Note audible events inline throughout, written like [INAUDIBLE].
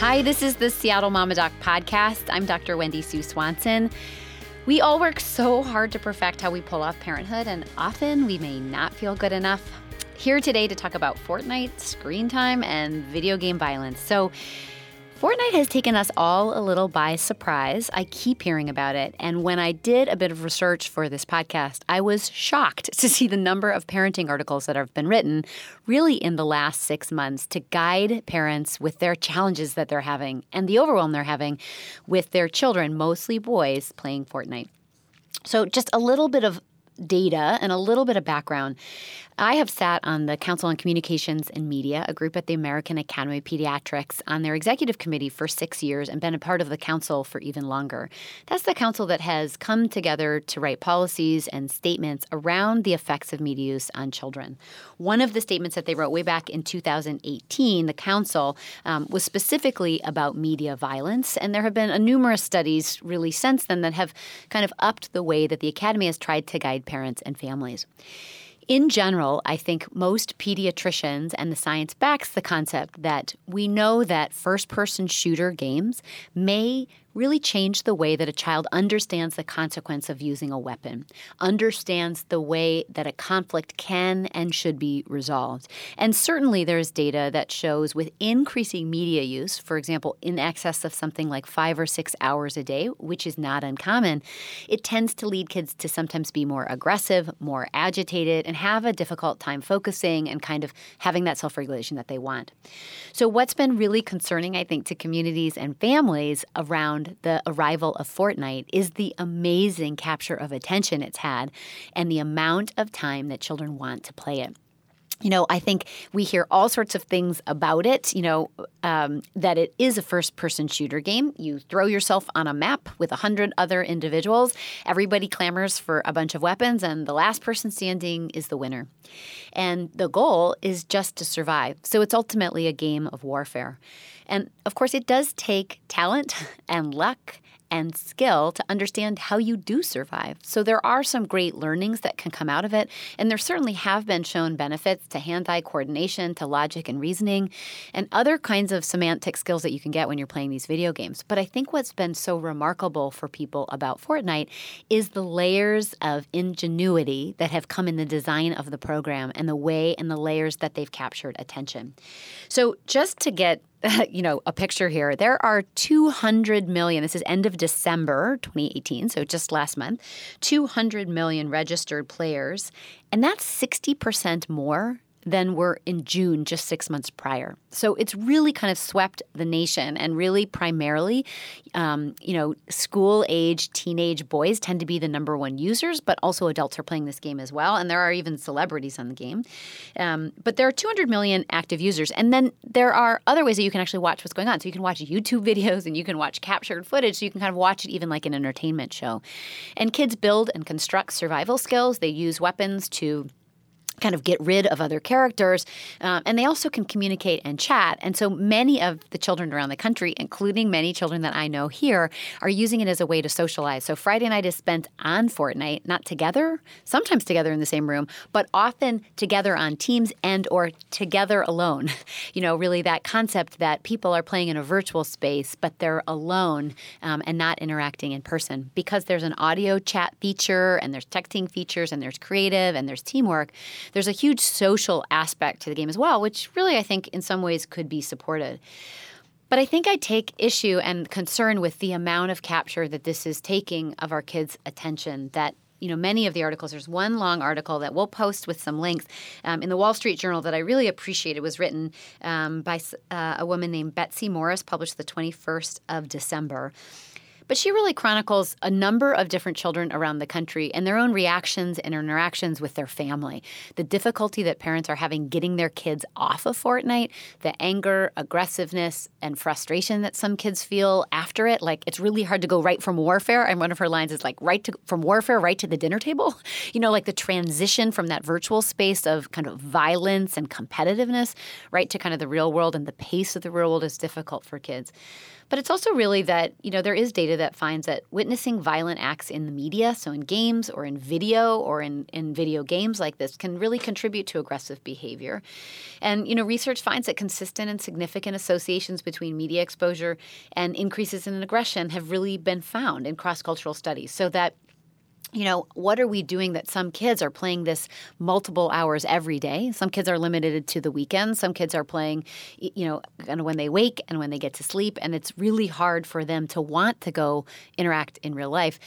Hi, this is the Seattle Mama Doc podcast. I'm Dr. Wendy Sue Swanson. We all work so hard to perfect how we pull off parenthood, and often we may not feel good enough. Here today to talk about Fortnite, screen time, and video game violence. So, Fortnite has taken us all a little by surprise. I keep hearing about it. And when I did a bit of research for this podcast, I was shocked [LAUGHS] to see the number of parenting articles that have been written really in the last six months to guide parents with their challenges that they're having and the overwhelm they're having with their children, mostly boys, playing Fortnite. So, just a little bit of data and a little bit of background. I have sat on the Council on Communications and Media, a group at the American Academy of Pediatrics, on their executive committee for six years and been a part of the council for even longer. That's the council that has come together to write policies and statements around the effects of media use on children. One of the statements that they wrote way back in 2018, the council, um, was specifically about media violence, and there have been numerous studies really since then that have kind of upped the way that the Academy has tried to guide parents and families. In general, I think most pediatricians and the science backs the concept that we know that first person shooter games may really change the way that a child understands the consequence of using a weapon, understands the way that a conflict can and should be resolved. And certainly there's data that shows with increasing media use, for example, in excess of something like five or six hours a day, which is not uncommon, it tends to lead kids to sometimes be more aggressive, more agitated, and have a difficult time focusing and kind of having that self regulation that they want. So, what's been really concerning, I think, to communities and families around the arrival of Fortnite is the amazing capture of attention it's had and the amount of time that children want to play it you know, I think we hear all sorts of things about it. You know, um, that it is a first person shooter game. You throw yourself on a map with a hundred other individuals. Everybody clamors for a bunch of weapons, and the last person standing is the winner. And the goal is just to survive. So it's ultimately a game of warfare. And of course, it does take talent [LAUGHS] and luck and skill to understand how you do survive. So there are some great learnings that can come out of it. And there certainly have been shown benefits to hand eye coordination, to logic and reasoning, and other kinds of semantic skills that you can get when you're playing these video games. But I think what's been so remarkable for people about Fortnite is the layers of ingenuity that have come in the design of the program and the way and the layers that they've captured attention. So just to get [LAUGHS] you know, a picture here. There are 200 million, this is end of December 2018, so just last month, 200 million registered players, and that's 60% more than were in June just six months prior. So it's really kind of swept the nation, and really primarily, um, you know, school age teenage boys tend to be the number one users, but also adults are playing this game as well, and there are even celebrities on the game. Um, but there are 200 million active users, and then there are other ways that you can actually watch what's going on. So you can watch YouTube [LAUGHS] videos, and you can watch captured footage, so you can kind of watch it even like an entertainment show. And kids build and construct survival skills. They use weapons to kind of get rid of other characters. Um, and they also can communicate and chat. And so many of the children around the country, including many children that I know here, are using it as a way to socialize. So Friday night is spent on Fortnite, not together, sometimes together in the same room, but often together on teams and or together alone. [LAUGHS] You know, really that concept that people are playing in a virtual space, but they're alone um, and not interacting in person. Because there's an audio chat feature and there's texting features and there's creative and there's teamwork, there's a huge social aspect to the game as well, which really I think in some ways could be supported. But I think I take issue and concern with the amount of capture that this is taking of our kids' attention that you know many of the articles there's one long article that we'll post with some links um, in the wall street journal that i really appreciate it was written um, by uh, a woman named betsy morris published the 21st of december but she really chronicles a number of different children around the country and their own reactions and interactions with their family. The difficulty that parents are having getting their kids off of Fortnite, the anger, aggressiveness, and frustration that some kids feel after it. Like it's really hard to go right from warfare. And one of her lines is like, right to, from warfare right to the dinner table. [LAUGHS] You know, like the transition from that virtual space of kind of violence and competitiveness right to kind of the real world and the pace of the real world is difficult for kids. But it's also really that, you know, there is data that finds that witnessing violent acts in the media, so in games or in video or in, in video games like this, can really contribute to aggressive behavior. And, you know, research finds that consistent and significant associations between media exposure and increases in aggression have really been found in cross cultural studies. So that you know, what are we doing that some kids are playing this multiple hours every day? Some kids are limited to the weekend. Some kids are playing, you know, when they wake and when they get to sleep. And it's really hard for them to want to go interact in real life.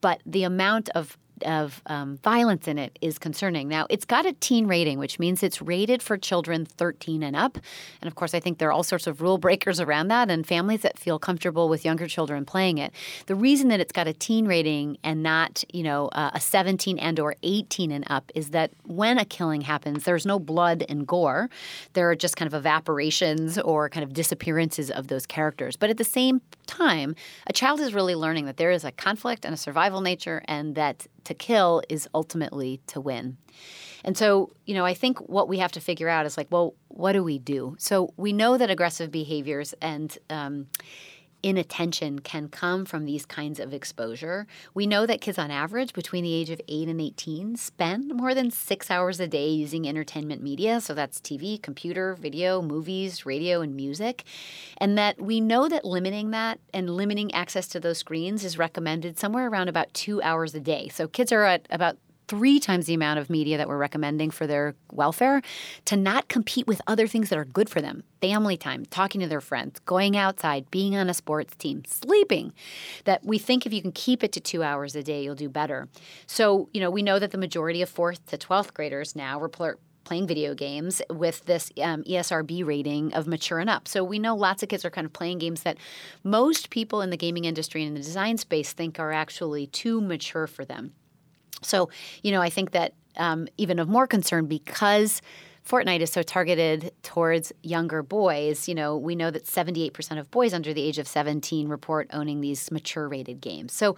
But the amount of of um, violence in it is concerning. Now, it's got a teen rating, which means it's rated for children 13 and up. And of course, I think there are all sorts of rule breakers around that and families that feel comfortable with younger children playing it. The reason that it's got a teen rating and not, you know, uh, a 17 and or 18 and up is that when a killing happens, there's no blood and gore. There are just kind of evaporations or kind of disappearances of those characters. But at the same time, a child is really learning that there is a conflict and a survival nature and that to kill is ultimately to win. And so, you know, I think what we have to figure out is like, well, what do we do? So we know that aggressive behaviors and um, inattention can come from these kinds of exposure. We know that kids on average between the age of 8 and 18 spend more than 6 hours a day using entertainment media, so that's TV, computer, video, movies, radio and music. And that we know that limiting that and limiting access to those screens is recommended somewhere around about 2 hours a day. So kids are at about three times the amount of media that we're recommending for their welfare to not compete with other things that are good for them family time, talking to their friends, going outside, being on a sports team, sleeping. That we think if you can keep it to two hours a day, you'll do better. So, you know, we know that the majority of fourth to 12th graders now report playing video games with this um, ESRB rating of mature and up. So we know lots of kids are kind of playing games that most people in the gaming industry and in the design space think are actually too mature for them. So, you know, I think that um, even of more concern because Fortnite is so targeted towards younger boys. You know, we know that 78% of boys under the age of 17 report owning these mature rated games. So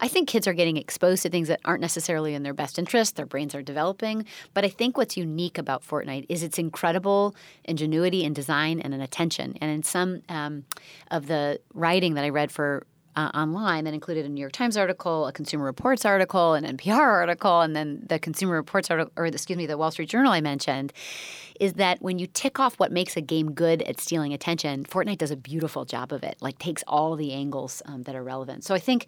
I think kids are getting exposed to things that aren't necessarily in their best interest. Their brains are developing. But I think what's unique about Fortnite is its incredible ingenuity and design and an attention. And in some um, of the writing that I read for uh, online that included a New York Times article, a Consumer Reports article, an NPR article, and then the Consumer Reports article, or excuse me, the Wall Street Journal I mentioned, is that when you tick off what makes a game good at stealing attention, Fortnite does a beautiful job of it. Like takes all the angles um, that are relevant. So I think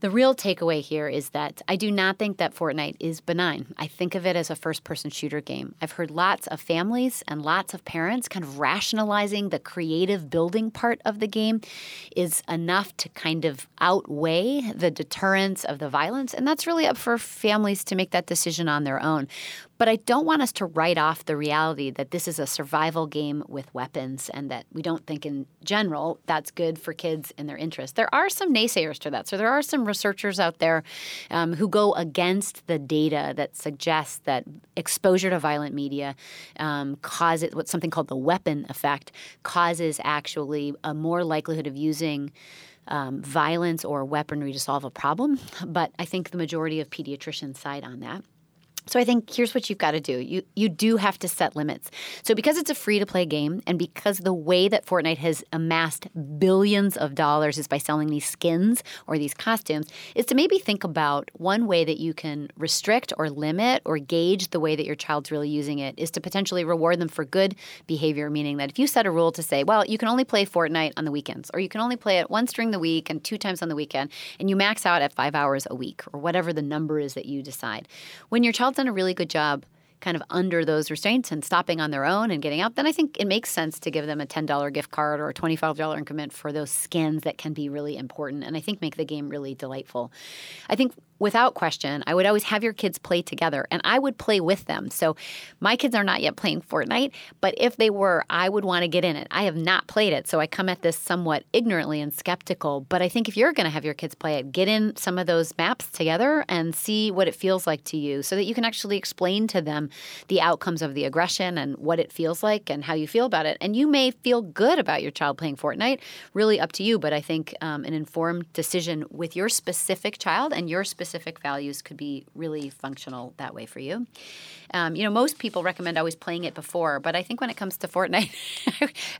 the real takeaway here is that I do not think that Fortnite is benign. I think of it as a first person shooter game. I've heard lots of families and lots of parents kind of rationalizing the creative building part of the game is enough to kind of outweigh the deterrence of the violence. And that's really up for families to make that decision on their own. But I don't want us to write off the reality that this is a survival game with weapons and that we don't think in general that's good for kids and their interests. There are some naysayers to that. So there are some researchers out there um, who go against the data that suggests that exposure to violent media um, causes what's something called the weapon effect, causes actually a more likelihood of using. Um, violence or weaponry to solve a problem, but I think the majority of pediatricians side on that. So I think here's what you've got to do. You you do have to set limits. So because it's a free to play game and because the way that Fortnite has amassed billions of dollars is by selling these skins or these costumes, is to maybe think about one way that you can restrict or limit or gauge the way that your child's really using it is to potentially reward them for good behavior, meaning that if you set a rule to say, well, you can only play Fortnite on the weekends or you can only play it once during the week and two times on the weekend and you max out at 5 hours a week or whatever the number is that you decide. When your child's done a really good job kind of under those restraints and stopping on their own and getting out, then I think it makes sense to give them a $10 gift card or a $25 increment for those skins that can be really important and I think make the game really delightful. I think without question, I would always have your kids play together and I would play with them. So my kids are not yet playing Fortnite, but if they were, I would want to get in it. I have not played it, so I come at this somewhat ignorantly and skeptical. But I think if you're going to have your kids play it, get in some of those maps together and see what it feels like to you so that you can actually explain to them the outcomes of the aggression and what it feels like and how you feel about it. And you may feel good about your child playing Fortnite, really up to you. But I think um, an informed decision with your specific child and your specific values could be really functional that way for you. Um, you know, most people recommend always playing it before, but I think when it comes to Fortnite,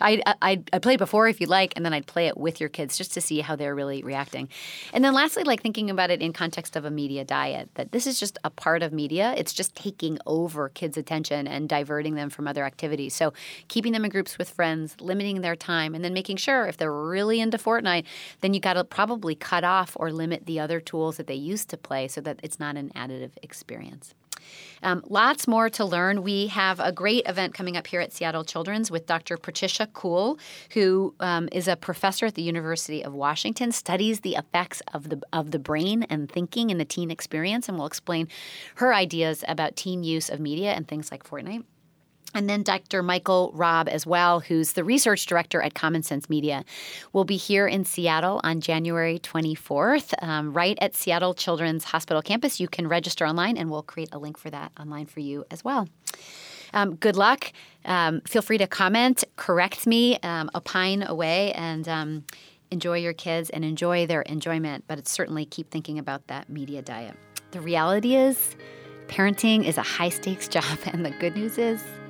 I, I, I play it before if you like, and then I'd play it with your kids just to see how they're really reacting. And then lastly, like thinking about it in context of a media diet, that this is just a part of media. It's just taking over kids' attention and diverting them from other activities. So keeping them in groups with friends, limiting their time, and then making sure if they're really into Fortnite, then you got to probably cut off or limit the other tools that they used to play so that it's not an additive experience. Um, lots more to learn. We have a great event coming up here at Seattle Children's with Dr. Patricia Kuhl, who um, is a professor at the University of Washington, studies the effects of the of the brain and thinking in the teen experience, and will explain her ideas about teen use of media and things like Fortnite. And then Dr. Michael Robb, as well, who's the research director at Common Sense Media, will be here in Seattle on January 24th, um, right at Seattle Children's Hospital campus. You can register online, and we'll create a link for that online for you as well. Um, good luck. Um, feel free to comment, correct me, um, opine away, and um, enjoy your kids and enjoy their enjoyment. But it's certainly keep thinking about that media diet. The reality is, parenting is a high stakes [LAUGHS] job, and the good news is,